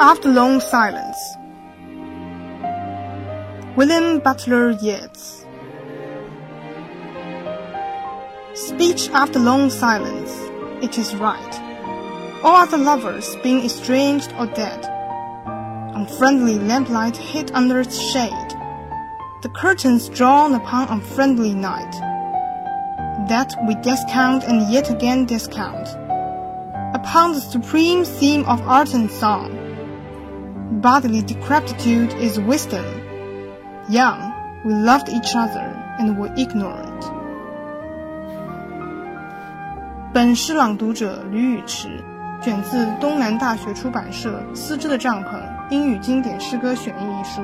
After long silence. William Butler Yeats. Speech after long silence, it is right. All other lovers being estranged or dead. Unfriendly lamplight hid under its shade. The curtains drawn upon unfriendly night. That we discount and yet again discount. Upon the supreme theme of art and song. Bodily decrepitude is wisdom. Young, we loved each other and were ignorant. 本诗朗读者吕宇池，选自东南大学出版社《丝织的帐篷：英语经典诗歌选译》一书。